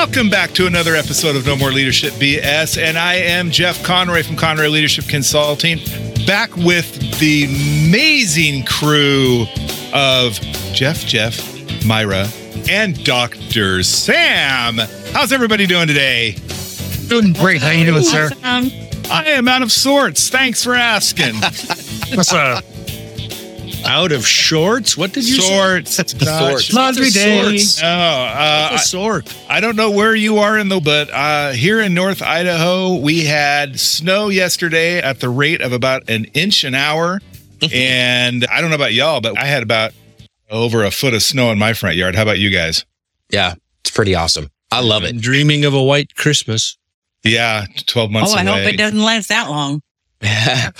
Welcome back to another episode of No More Leadership BS. And I am Jeff Conroy from Conroy Leadership Consulting, back with the amazing crew of Jeff, Jeff, Myra, and Dr. Sam. How's everybody doing today? Doing great. How you doing, sir? I am out of sorts. Thanks for asking. What's up? Out of shorts? What did you sorts. Sorts. Laundry day. Sorts. Oh, uh, say? A sort. I don't know where you are in the, but uh, here in North Idaho, we had snow yesterday at the rate of about an inch an hour. and I don't know about y'all, but I had about over a foot of snow in my front yard. How about you guys? Yeah, it's pretty awesome. I love it. Dreaming of a white Christmas. Yeah, 12 months oh, I away. hope it doesn't last that long. Yeah.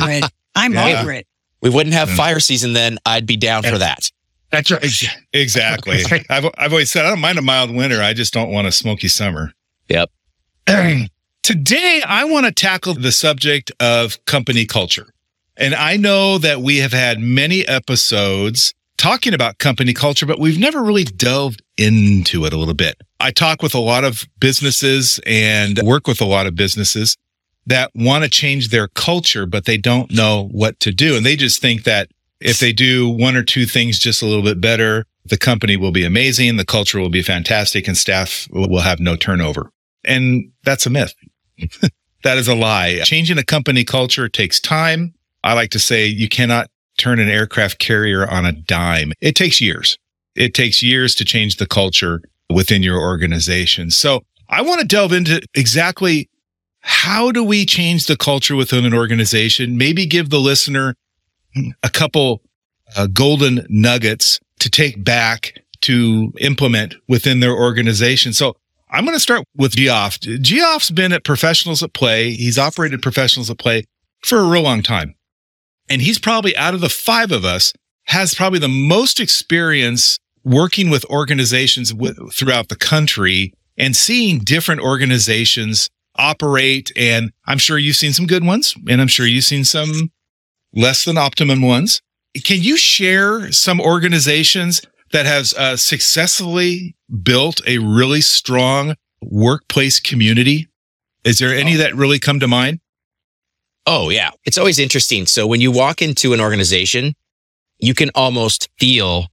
Over it. I'm Yeah. over it. We wouldn't have Mm. fire season then. I'd be down for that. That's right. exactly. I've, I've always said I don't mind a mild winter. I just don't want a smoky summer. Yep. Today, I want to tackle the subject of company culture. And I know that we have had many episodes talking about company culture, but we've never really delved into it a little bit. I talk with a lot of businesses and work with a lot of businesses that want to change their culture, but they don't know what to do. And they just think that if they do one or two things just a little bit better, the company will be amazing, the culture will be fantastic, and staff will have no turnover. And that's a myth. that is a lie. Changing a company culture takes time. I like to say you cannot turn an aircraft carrier on a dime. It takes years. It takes years to change the culture within your organization. So I want to delve into exactly how do we change the culture within an organization? Maybe give the listener a couple uh, golden nuggets to take back to implement within their organization. So I'm going to start with Geoff. Geoff's been at Professionals at Play. He's operated Professionals at Play for a real long time. And he's probably out of the five of us has probably the most experience working with organizations throughout the country and seeing different organizations operate. And I'm sure you've seen some good ones and I'm sure you've seen some less than optimum ones. Can you share some organizations that has uh, successfully built a really strong workplace community? Is there any that really come to mind? Oh, yeah. It's always interesting. So when you walk into an organization, you can almost feel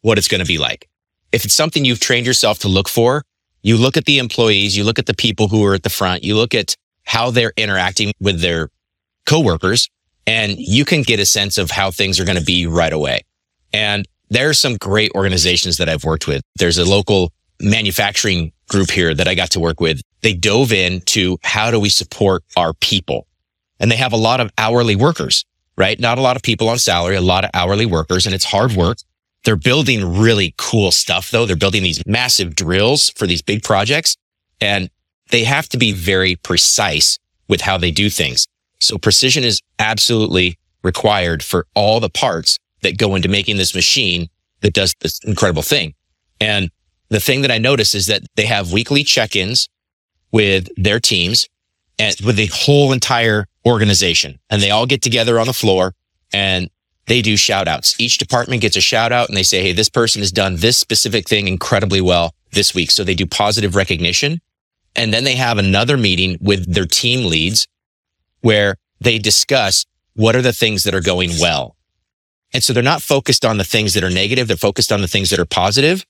what it's going to be like. If it's something you've trained yourself to look for, you look at the employees, you look at the people who are at the front, you look at how they're interacting with their coworkers, and you can get a sense of how things are going to be right away. And there are some great organizations that I've worked with. There's a local manufacturing group here that I got to work with. They dove into how do we support our people? And they have a lot of hourly workers, right? Not a lot of people on salary, a lot of hourly workers, and it's hard work. They're building really cool stuff though. They're building these massive drills for these big projects and they have to be very precise with how they do things. So precision is absolutely required for all the parts that go into making this machine that does this incredible thing. And the thing that I notice is that they have weekly check-ins with their teams and with the whole entire organization. And they all get together on the floor and they do shout outs. Each department gets a shout out and they say, Hey, this person has done this specific thing incredibly well this week. So they do positive recognition. And then they have another meeting with their team leads where they discuss what are the things that are going well. And so they're not focused on the things that are negative. They're focused on the things that are positive.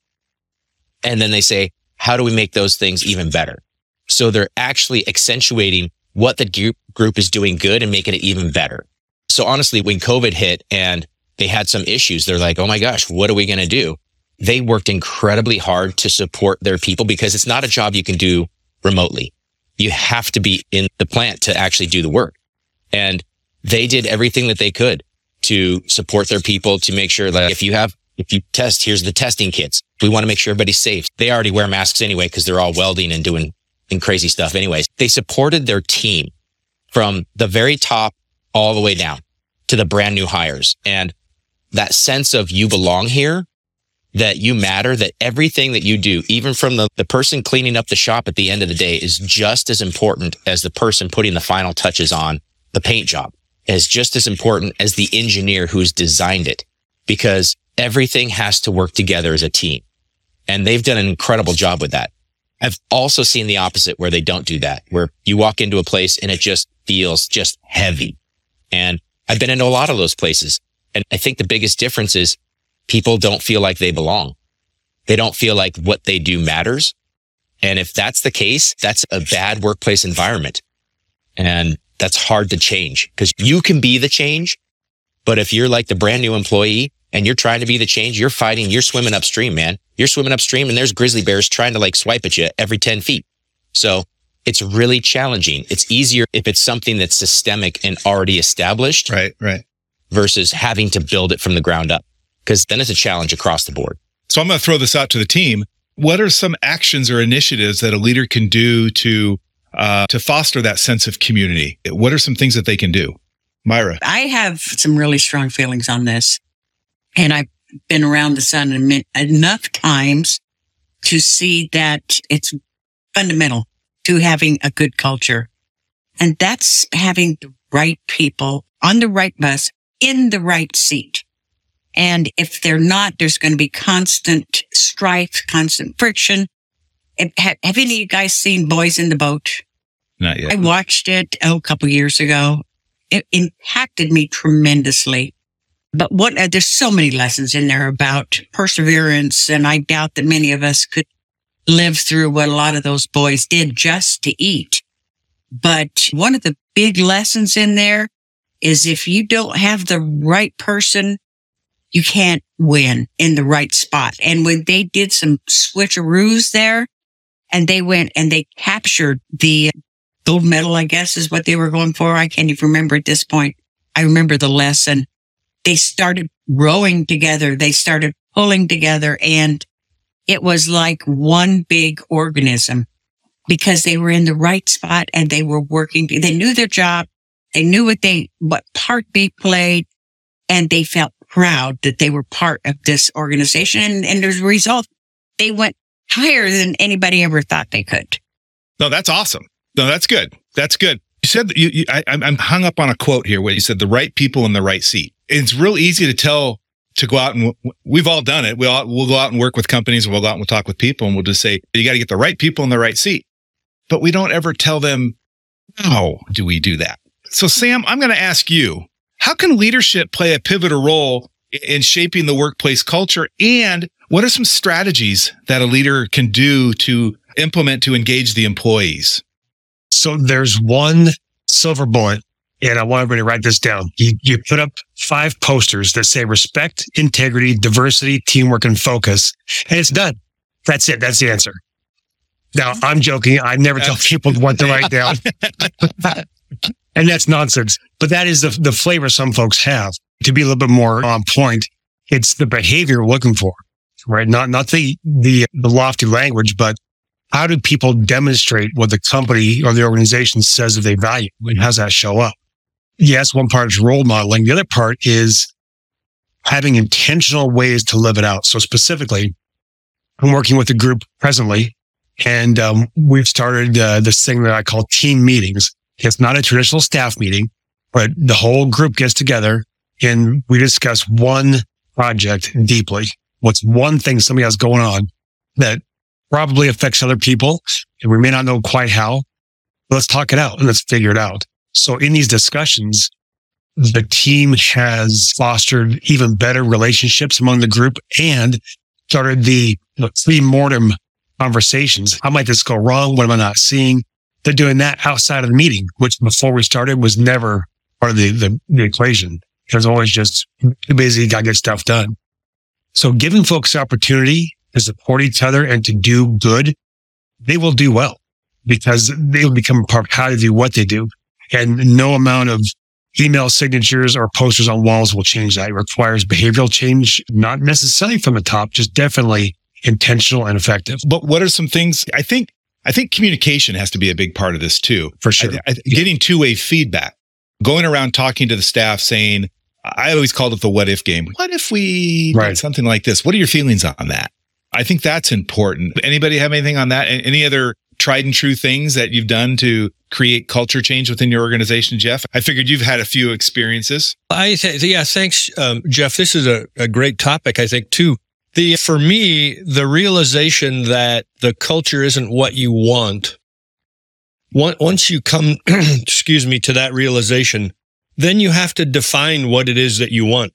And then they say, how do we make those things even better? So they're actually accentuating what the group, group is doing good and making it even better. So honestly, when COVID hit and they had some issues, they're like, Oh my gosh, what are we going to do? They worked incredibly hard to support their people because it's not a job you can do remotely. You have to be in the plant to actually do the work. And they did everything that they could to support their people to make sure that if you have, if you test, here's the testing kits. We want to make sure everybody's safe. They already wear masks anyway because they're all welding and doing and crazy stuff anyways. They supported their team from the very top all the way down to the brand new hires. And that sense of you belong here, that you matter, that everything that you do, even from the, the person cleaning up the shop at the end of the day is just as important as the person putting the final touches on the paint job is just as important as the engineer who's designed it because everything has to work together as a team. And they've done an incredible job with that. I've also seen the opposite where they don't do that, where you walk into a place and it just feels just heavy. And I've been into a lot of those places. And I think the biggest difference is people don't feel like they belong. They don't feel like what they do matters. And if that's the case, that's a bad workplace environment. And that's hard to change because you can be the change. But if you're like the brand new employee and you're trying to be the change, you're fighting, you're swimming upstream, man. You're swimming upstream and there's grizzly bears trying to like swipe at you every 10 feet. So it's really challenging. It's easier if it's something that's systemic and already established Right, right. versus having to build it from the ground up. Cause then it's a challenge across the board. So I'm going to throw this out to the team. What are some actions or initiatives that a leader can do to uh, to foster that sense of community? What are some things that they can do? Myra, I have some really strong feelings on this. And I've been around the sun enough times to see that it's fundamental to having a good culture. And that's having the right people on the right bus in the right seat. And if they're not, there's going to be constant strife, constant friction. Have, have any of you guys seen Boys in the Boat? not yet. I watched it oh, a couple years ago. It impacted me tremendously. But what, uh, there's so many lessons in there about perseverance. And I doubt that many of us could live through what a lot of those boys did just to eat. But one of the big lessons in there is if you don't have the right person, you can't win in the right spot. And when they did some switcheroos there and they went and they captured the gold medal, I guess is what they were going for. I can't even remember at this point. I remember the lesson. They started rowing together. They started pulling together and it was like one big organism because they were in the right spot and they were working. They knew their job. They knew what they, what part they played and they felt proud that they were part of this organization. And, and as a result, they went higher than anybody ever thought they could. No, that's awesome. No, that's good. That's good. You said that you, you I, I'm hung up on a quote here where you said the right people in the right seat. It's real easy to tell to go out and we've all done it. We all we'll go out and work with companies. and We'll go out and we'll talk with people, and we'll just say you got to get the right people in the right seat. But we don't ever tell them how do we do that. So, Sam, I'm going to ask you: How can leadership play a pivotal role in shaping the workplace culture? And what are some strategies that a leader can do to implement to engage the employees? So there's one silver bullet, and I want everybody to write this down. You, you put up five posters that say respect, integrity, diversity, teamwork, and focus, and it's done. That's it. That's the answer. Now, I'm joking. I never tell people what to write down. and that's nonsense. But that is the, the flavor some folks have. To be a little bit more on point, it's the behavior we're looking for, right? Not, not the, the, the lofty language, but how do people demonstrate what the company or the organization says that they value? And how does that show up? Yes, one part is role modeling. The other part is having intentional ways to live it out. So specifically, I'm working with a group presently and um, we've started uh, this thing that I call team meetings. It's not a traditional staff meeting, but the whole group gets together and we discuss one project deeply. What's one thing somebody has going on that probably affects other people and we may not know quite how. Let's talk it out and let's figure it out. So in these discussions, the team has fostered even better relationships among the group and started the pre-mortem conversations. How might this go wrong? What am I not seeing? They're doing that outside of the meeting, which before we started was never part of the, the, the equation. It was always just too busy, got to get stuff done. So giving folks opportunity to support each other and to do good, they will do well because they will become part of how to do what they do. And no amount of email signatures or posters on walls will change that. It requires behavioral change, not necessarily from the top, just definitely intentional and effective. But what are some things I think I think communication has to be a big part of this too. For sure. I, I, getting two-way feedback. Going around talking to the staff saying, I always called it the what if game. What if we Right. did something like this? What are your feelings on that? I think that's important. Anybody have anything on that? Any other tried and true things that you've done to create culture change within your organization, Jeff? I figured you've had a few experiences. I th- yeah, thanks, um, Jeff. This is a, a great topic, I think, too. The for me, the realization that the culture isn't what you want. Once you come, excuse me, to that realization, then you have to define what it is that you want.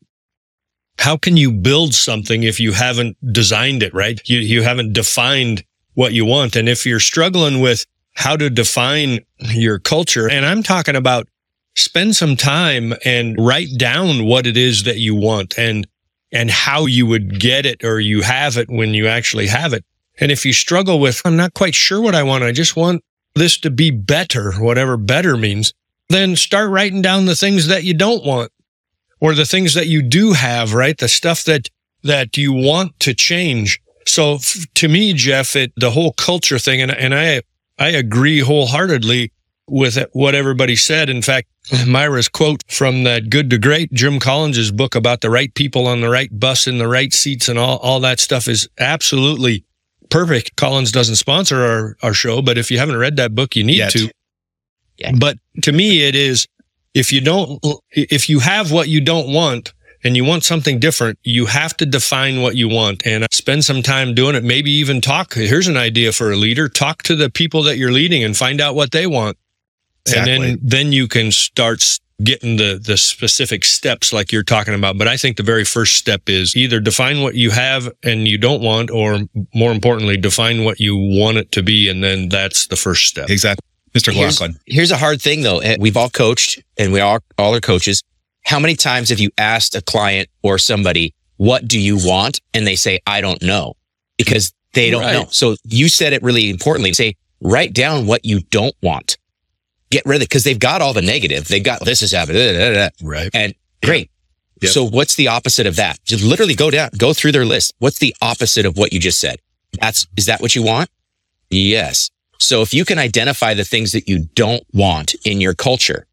How can you build something if you haven't designed it, right? You, you haven't defined what you want. And if you're struggling with how to define your culture, and I'm talking about spend some time and write down what it is that you want and and how you would get it or you have it when you actually have it. And if you struggle with, I'm not quite sure what I want, I just want this to be better, whatever better means, then start writing down the things that you don't want or the things that you do have, right? The stuff that, that you want to change. So f- to me, Jeff, it, the whole culture thing, and, and I, I agree wholeheartedly with what everybody said. In fact, Myra's quote from that Good to Great, Jim Collins's book about the right people on the right bus in the right seats and all, all that stuff is absolutely perfect. Collins doesn't sponsor our, our show, but if you haven't read that book, you need Yet. to. Yeah. But to me, it is if you don't, if you have what you don't want and you want something different, you have to define what you want and spend some time doing it. Maybe even talk. Here's an idea for a leader. Talk to the people that you're leading and find out what they want. Exactly. And then, then you can start getting the, the specific steps like you're talking about. But I think the very first step is either define what you have and you don't want, or more importantly, define what you want it to be. And then that's the first step. Exactly. Mr. Here's, Laughlin. here's a hard thing though. We've all coached and we all, all are coaches. How many times have you asked a client or somebody, what do you want? And they say, I don't know because they don't Right. know. So you said it really importantly. Say, write down what you don't want. Get rid of it because they've got all the negative. They've got this is happening. da, da, da. Right. And great. Yep. So what's the opposite of that? Just literally go down, go through their list. What's the opposite of what you just said? That's, is that what you want? Yes. So if you can identify the things that you don't want in your culture,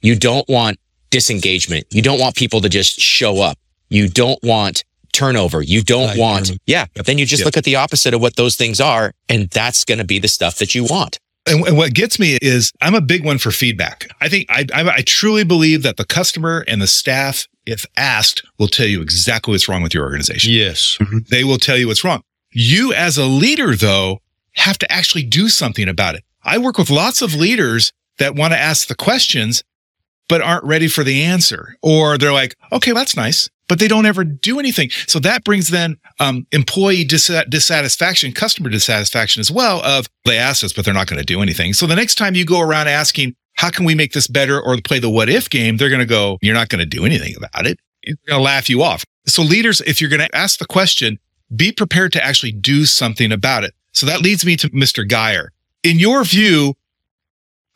you don't want disengagement. You don't want people to just show up. You don't want turnover. You don't Like, want, yeah. Then you just Yep. look at the opposite of what those things are. And that's going to be the stuff that you want. And, and what gets me is I'm a big one for feedback. I think I, I, I truly believe that the customer and the staff, if asked, will tell you exactly what's wrong with your organization. Yes. Mm-hmm. They will tell you what's wrong. You as a leader, though, have to actually do something about it. I work with lots of leaders that want to ask the questions, but aren't ready for the answer. Or they're like, okay, that's nice, but they don't ever do anything. So that brings then um, employee dis- dissatisfaction, customer dissatisfaction as well of they asked us, but they're not going to do anything. So the next time you go around asking, how can we make this better or play the what if game, they're going to go, you're not going to do anything about it. They're going to laugh you off. So leaders, if you're going to ask the question, be prepared to actually do something about it. So that leads me to Mr. Geyer. In your view,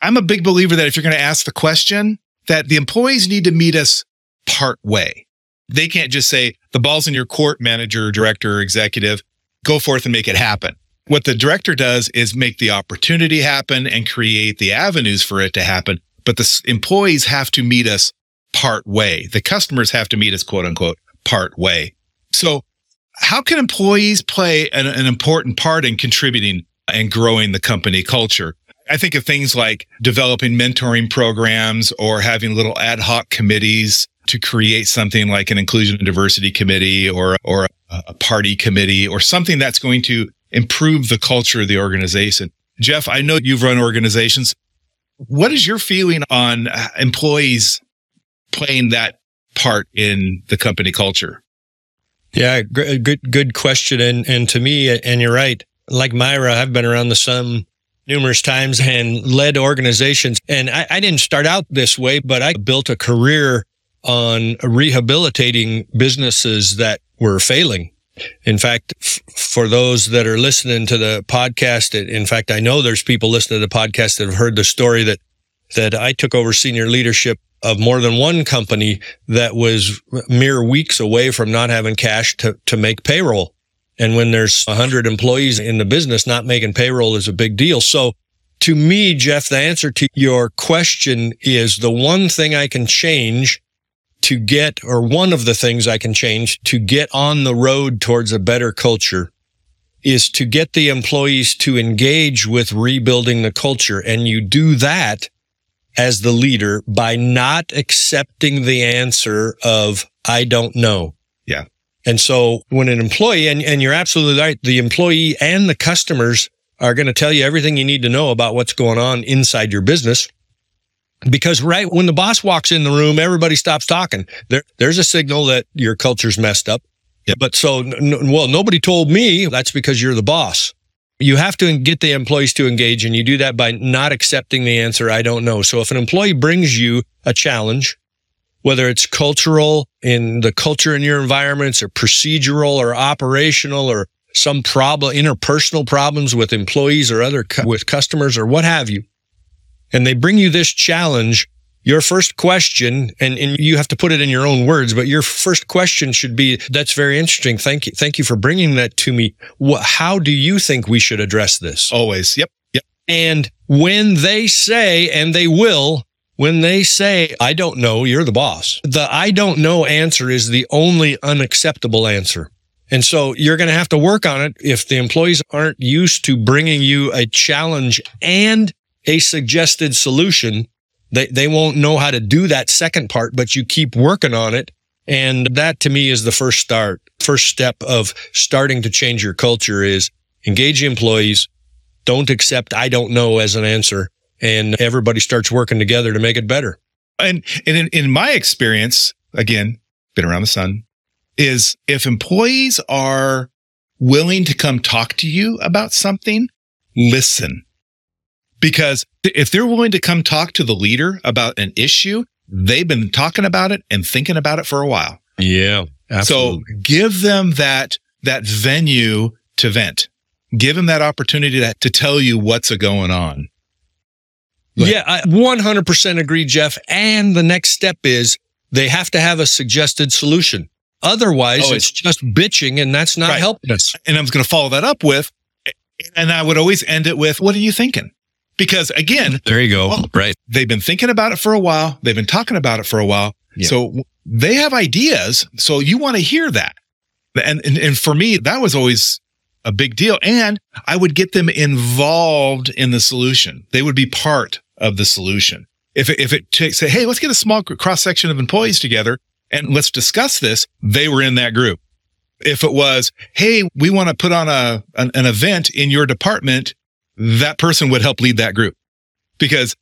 I'm a big believer that if you're going to ask the question, that the employees need to meet us part way. They can't just say the ball's in your court, manager, director, executive, go forth and make it happen. What the director does is make the opportunity happen and create the avenues for it to happen. But the employees have to meet us part way. The customers have to meet us quote unquote part way. So how can employees play an, an important part in contributing and growing the company culture? I think of things like developing mentoring programs or having little ad hoc committees to create something like an inclusion and diversity committee or, or a, party committee or something that's going to improve the culture of the organization. Jeff, I know you've run organizations. What is your feeling on uh, employees playing that part in the company culture? Yeah, good good question. And and to me, and you're right. Like Myra, I've been around the sun numerous times and led organizations. And I, I didn't start out this way, but I built a career on rehabilitating businesses that were failing. In fact, f- for those that are listening to the podcast, in fact, I know there's people listening to the podcast that have heard the story that that I took over senior leadership of more than one company that was mere weeks away from not having cash to, to make payroll. And when there's hundred employees in the business, not making payroll is a big deal. So to me, Jeff, the answer to your question is the one thing I can change to get, or one of the things I can change to get on the road towards a better culture is to get the employees to engage with rebuilding the culture. And you do that as the leader by not accepting the answer of, I don't know. Yeah. And so when an employee, and, and you're absolutely right, the employee and the customers are going to tell you everything you need to know about what's going on inside your business. Because right when the boss walks in the room, everybody stops talking. There, there's a signal that your culture's messed up. Yep. But so, n- well, nobody told me that's because you're the boss. You have to get the employees to engage and you do that by not accepting the answer. I don't know. So if an employee brings you a challenge, whether it's cultural in the culture in your environments or procedural or operational or some problem, interpersonal problems with employees or other cu- with customers or what have you, and they bring you this challenge, your first question, and, and you have to put it in your own words, but your first question should be, that's very interesting. Thank you. Thank you for bringing that to me. What, how do you think we should address this? Always. Yep. Yep. And when they say, and they will, when they say, I don't know, you're the boss. The I don't know answer is the only unacceptable answer. And so you're going to have to work on it if the employees aren't used to bringing you a challenge and a suggested solution. They, they won't know how to do that second part, but you keep working on it. And that to me is the first start. First step of starting to change your culture is engage employees. Don't accept I don't know as an answer and everybody starts working together to make it better. And, and in, in my experience, again, been around the sun, is if employees are willing to come talk to you about something, listen. Because if they're willing to come talk to the leader about an issue, they've been talking about it and thinking about it for a while. Yeah. So give them that, that venue to vent. Give them that opportunity to, to tell you what's a going on. Yeah, I 100% agree, Jeff. And the next step is they have to have a suggested solution. Otherwise, Oh, it's just bitching and that's not Right. helping us. And I was going to follow that up with, and I would always end it with, what are you thinking? Because again, There you go. Oh. Right. they've been thinking about it for a while. They've been talking about it for a while. Yeah. So they have ideas. So you want to hear that. And, and, and for me, that was always a big deal. And I would get them involved in the solution. They would be part of the solution. If it, if it say, Hey, let's get a small cross section of employees together and let's discuss this. They were in that group. If it was, Hey, we want to put on a, an, an event in your department, that person would help lead that group because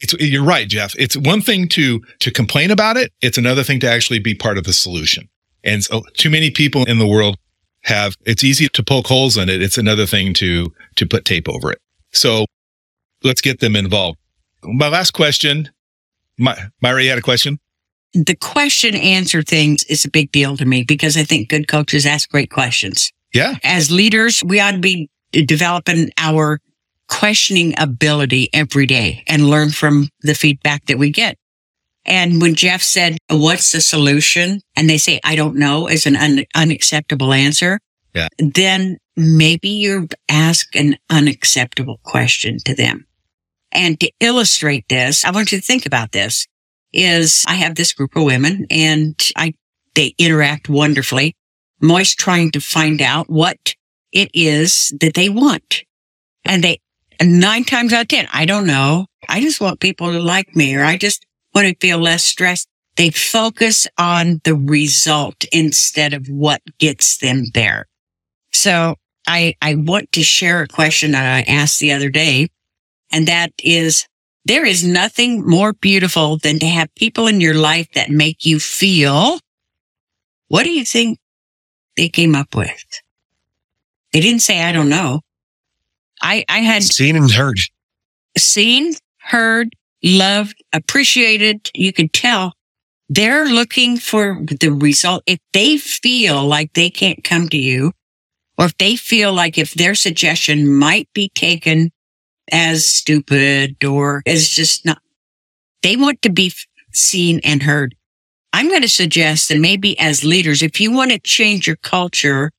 it's you're right, Jeff. It's one thing to to complain about it. It's another thing to actually be part of the solution. And so too many people in the world have it's easy to poke holes in it. It's another thing to to put tape over it. So let's get them involved. My last question, my Myra, you had a question? The question answer things is a big deal to me because I think good coaches ask great questions. Yeah. As leaders, we ought to be developing our questioning ability every day and learn from the feedback that we get. And when Jeff said, what's the solution? And they say, I don't know is an un- unacceptable answer. Yeah. Then maybe you ask an unacceptable question to them. And to illustrate this, I want you to think about this is I have this group of women and I, they interact wonderfully. I'm always trying to find out what it is that they want. And they, nine times out of 10, I don't know. I just want people to like me or I just want to feel less stressed. They focus on the result instead of what gets them there. So I, I want to share a question that I asked the other day. And that is, there is nothing more beautiful than to have people in your life that make you feel, what do you think they came up with? They didn't say, I don't know. I, I had Seen and heard. seen, heard, loved, appreciated. You could tell they're looking for the result. If they feel like they can't come to you, or if they feel like if their suggestion might be taken as stupid or as just not, they want to be seen and heard. I'm going to suggest that maybe as leaders, if you want to change your culture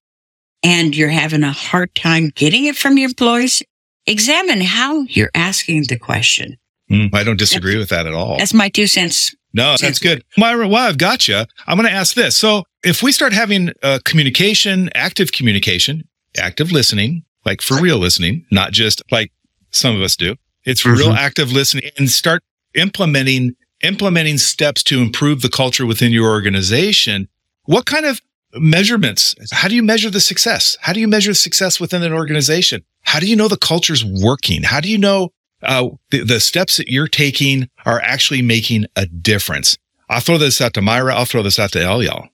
and you're having a hard time getting it from your employees, examine how you're asking the question. Mm, I don't disagree with that at all. That's my two cents. No, that's good. Myra, while I've got you, I'm going to ask this. So if we start having uh, communication, active communication, active listening, like for real listening, not just like some of us do, it's real Mhm. active listening and start implementing, implementing steps to improve the culture within your organization. What kind of measurements. How do you measure the success? How do you measure success within an organization? How do you know the culture's working? How do you know uh, the, the steps that you're taking are actually making a difference? I'll throw this out to Myra. I'll throw this out to Eliel.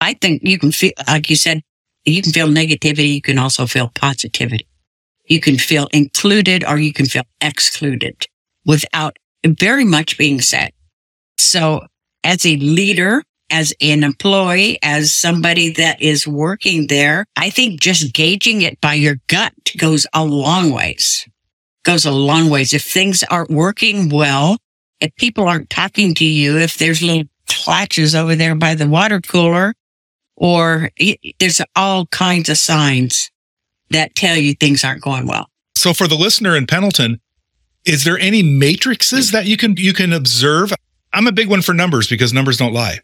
I think you can feel, like you said, you can feel negativity. You can also feel positivity. You can feel included or you can feel excluded without very much being said. So as a leader, as an employee, as somebody that is working there, I think just gauging it by your gut goes a long ways. Goes a long ways. If things aren't working well, if people aren't talking to you, if there's little clatches over there by the water cooler, or there's all kinds of signs that tell you things aren't going well. So for the listener in Pendleton, is there any matrices that you can you can observe? I'm a big one for numbers because numbers don't lie.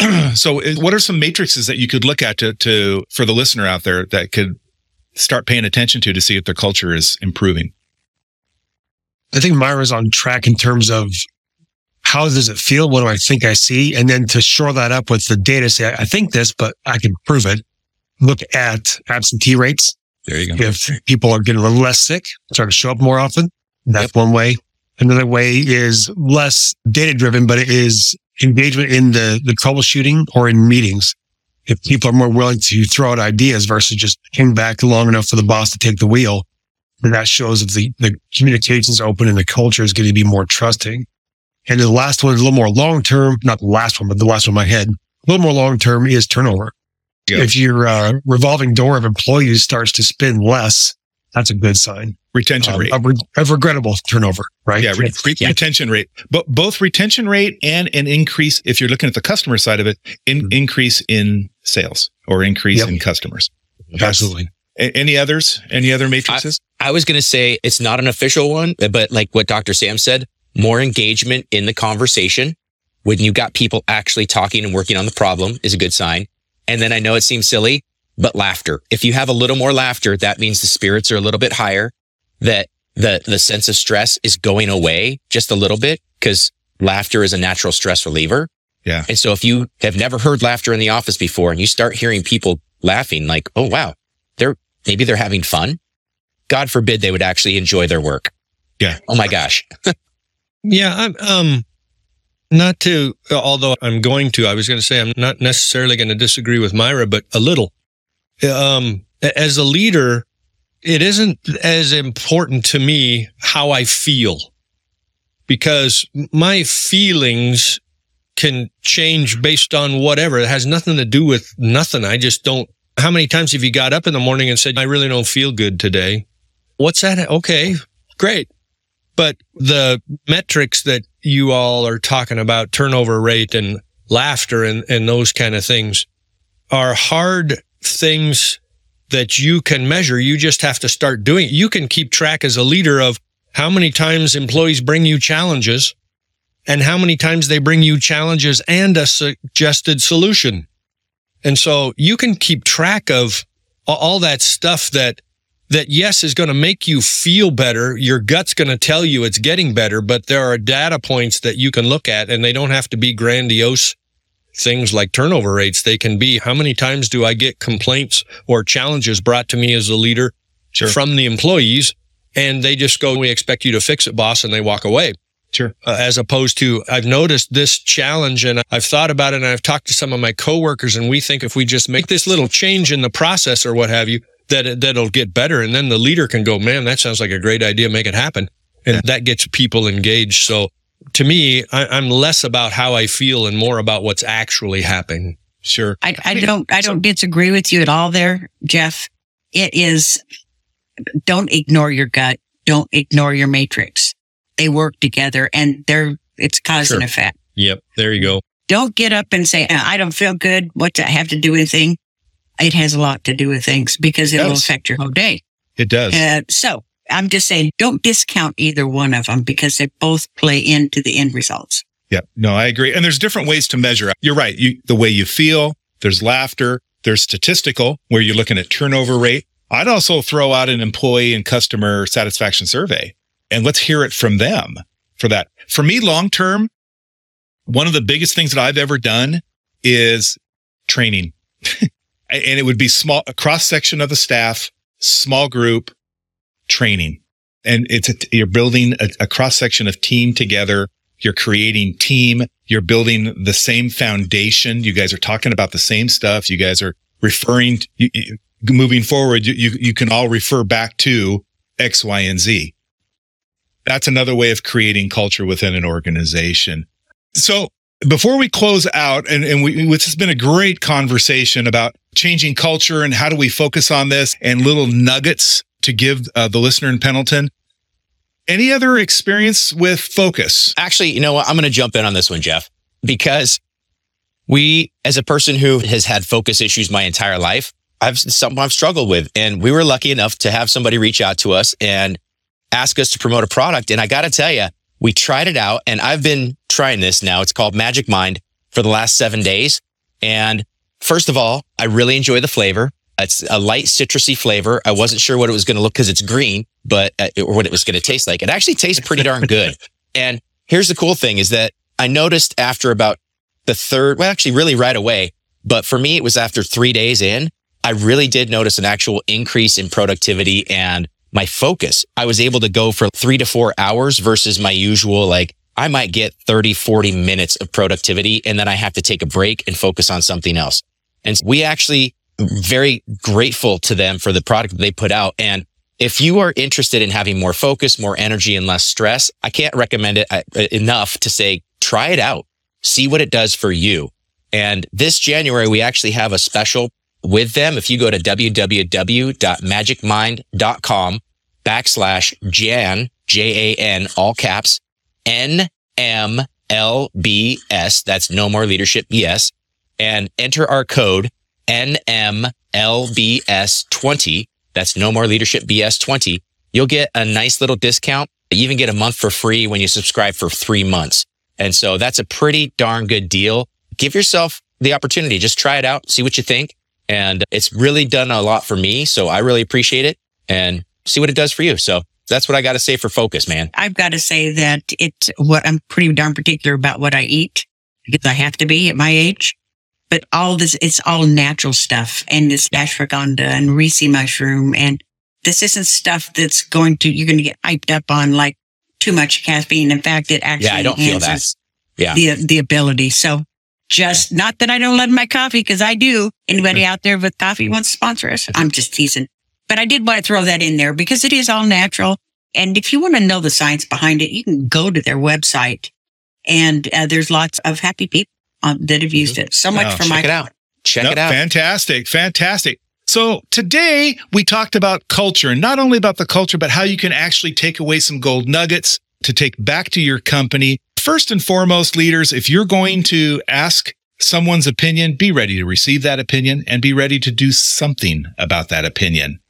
so what are some matrices that you could look at to, to for the listener out there that could start paying attention to to see if their culture is improving? I think Myra's on track in terms of how does it feel? What do I think I see? And then to shore that up with the data, say, I think this, but I can prove it. Look at absentee rates. There you go. If people are getting a little less sick, start to show up more often. That's yep. one way. Another way is less data driven, but it is engagement in the, the troubleshooting or in meetings. If people are more willing to throw out ideas versus just hang back long enough for the boss to take the wheel, then that shows if the, the communication's open and the culture is going to be more trusting. And the last one is a little more long term, not the last one, but the last one in my head, a little more long term is turnover. Yep. If your uh, revolving door of employees starts to spin less, that's a good sign. Retention um, rate. Of, re- of, regrettable turnover, right? Yeah, re- re- yeah, retention rate. But both retention rate and an increase, if you're looking at the customer side of it, in, mm-hmm. increase in sales or increase yep. in customers. Absolutely. A- any others? Any other matrices? I, I was going to say it's not an official one, but like what Dr. Sam said, more engagement in the conversation when you got people actually talking and working on the problem is a good sign. And then I know it seems silly, but laughter. If you have a little more laughter, that means the spirits are a little bit higher, that the, the sense of stress is going away just a little bit because laughter is a natural stress reliever. Yeah. And so if you have never heard laughter in the office before and you start hearing people laughing like, Oh, wow, they're maybe they're having fun. God forbid they would actually enjoy their work. Yeah. Oh my gosh. Yeah, I'm um not to although I'm going to I was going to say I'm not necessarily going to disagree with Myra but a little. Um as a leader it isn't as important to me how I feel because my feelings can change based on whatever. It has nothing to do with nothing. I just don't. How many times have you got up in the morning and said, I really don't feel good today? What's that? Okay, great. But the metrics that you all are talking about, turnover rate and laughter and, and those kind of things are hard things that you can measure. You just have to start doing it. You can keep track as a leader of how many times employees bring you challenges and how many times they bring you challenges and a suggested solution. And so you can keep track of all that stuff that that yes is going to make you feel better. Your gut's going to tell you it's getting better, but there are data points that you can look at and they don't have to be grandiose things like turnover rates. They can be how many times do I get complaints or challenges brought to me as a leader sure. from the employees? And they just go, we expect you to fix it, boss. And they walk away. Sure. Uh, as opposed to, I've noticed this challenge and I've thought about it and I've talked to some of my coworkers and we think if we just make this little change in the process or what have you, that that'll get better. And then the leader can go, man, that sounds like a great idea. Make it happen. And yeah. that gets people engaged. So to me, I, am less about how I feel and more about what's actually happening. Sure. I, I don't, I don't disagree with you at all there, Jeff. It is, don't ignore your gut. Don't ignore your matrix. They work together and they're, it's cause sure. and effect. Yep. There you go. Don't get up and say, I don't feel good. What do i have to do anything? It has a lot to do with things because it, it will affect your whole day. It does. Uh, so I'm just saying, don't discount either one of them because they both play into the end results. Yeah, no, I agree. And there's different ways to measure. You're right. You, the way you feel, there's laughter, there's statistical where you're looking at turnover rate. I'd also throw out an employee and customer satisfaction survey and let's hear it from them for that. For me, long term, one of the biggest things that I've ever done is training. and it would be small, a cross section of the staff, small group training. And it's, a, you're building a, a cross section of team together. You're creating team. You're building the same foundation. You guys are talking about the same stuff. You guys are referring, you, you, moving forward. You, you can all refer back to X, Y, and Z. That's another way of creating culture within an organization. So before we close out, and, and we, this has been a great conversation about changing culture and how do we focus on this and little nuggets to give uh, the listener in Pendleton. Any other experience with focus? Actually, you know what? I'm going to jump in on this one, Jeff, because we, as a person who has had focus issues my entire life, I've something I've struggled with. And we were lucky enough to have somebody reach out to us and ask us to promote a product. And I got to tell you, we tried it out and I've been trying this now. It's called Magic Mind for the last seven days. And first of all, I really enjoy the flavor. It's a light citrusy flavor. I wasn't sure what it was going to look because it's green, but uh, or what it was going to taste like. It actually tastes pretty darn good. and here's the cool thing is that I noticed after about the third, well, actually really right away, but for me, it was after three days in, I really did notice an actual increase in productivity and my focus. I was able to go for three to four hours versus my usual, like I might get 30, 40 minutes of productivity and then I have to take a break and focus on something else. And we actually very grateful to them for the product they put out. And if you are interested in having more focus, more energy and less stress, I can't recommend it uh, enough to say, try it out. See what it does for you. And this January, we actually have a special with them. If you go to www.magicmind.com backslash Jan, J-A-N, all caps, N-M-L-B-S, that's no more leadership BS, and enter our code NMLBS20. That's no more leadership BS20. You'll get a nice little discount. You even get a month for free when you subscribe for three months. And so that's a pretty darn good deal. Give yourself the opportunity. Just try it out. See what you think. And it's really done a lot for me. So I really appreciate it and see what it does for you. So that's what I got to say for focus, man. I've got to say that it's what I'm pretty darn particular about what I eat because I have to be at my age. But all this, it's all natural stuff and this ashwagandha and reishi mushroom. And this isn't stuff that's going to, you're going to get hyped up on like too much caffeine. In fact, it actually yeah, I don't feel that. Yeah. The, the ability. So just yeah. not that I don't love my coffee because I do. Anybody mm-hmm. out there with coffee wants to sponsor us? Mm-hmm. I'm just teasing. But I did want to throw that in there because it is all natural. And if you want to know the science behind it, you can go to their website and uh, there's lots of happy people um, that have used it. So much oh, for check my. Check it out. Check nope, it out. Fantastic. Fantastic. So today we talked about culture and not only about the culture, but how you can actually take away some gold nuggets to take back to your company. First and foremost, leaders, if you're going to ask someone's opinion, be ready to receive that opinion and be ready to do something about that opinion.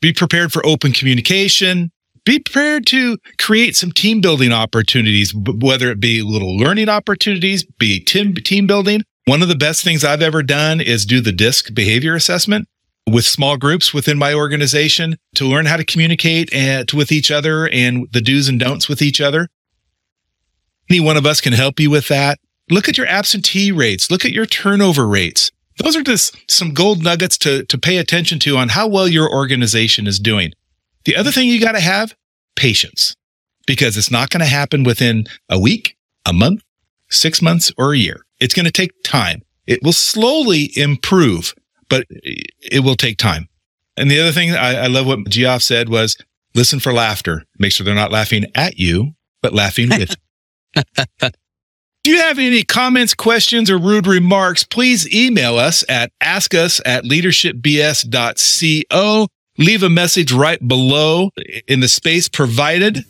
Be prepared for open communication. Be prepared to create some team building opportunities, whether it be little learning opportunities, be team, team building. One of the best things I've ever done is do the DISC behavior assessment with small groups within my organization to learn how to communicate eh, and, with each other and the do's and don'ts with each other. Any one of us can help you with that. Look at your absentee rates. Look at your turnover rates. Those are just some gold nuggets to, to pay attention to on how well your organization is doing. The other thing you got to have patience because it's not going to happen within a week, a month, six months, or a year. It's going to take time. It will slowly improve, but it will take time. And the other thing I, I love what Geoff said was listen for laughter. Make sure they're not laughing at you, but laughing with. Do you have any comments, questions, or rude remarks? Please email us at askus at leadershipbs.co. Leave a message right below in the space provided.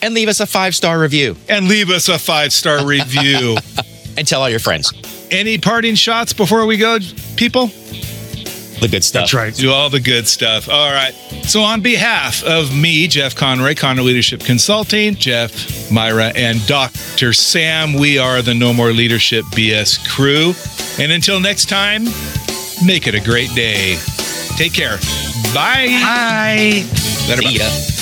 And leave us a five star review. And leave us a five star review. and tell all your friends. Any parting shots before we go, people? The good stuff. That's right. Do all the good stuff. All right. So, on behalf of me, Jeff Conroy, Conroy Leadership Consulting, Jeff, Myra, and Dr. Sam, we are the No More Leadership BS crew. And until next time, make it a great day. Take care. Bye. Bye. See ya.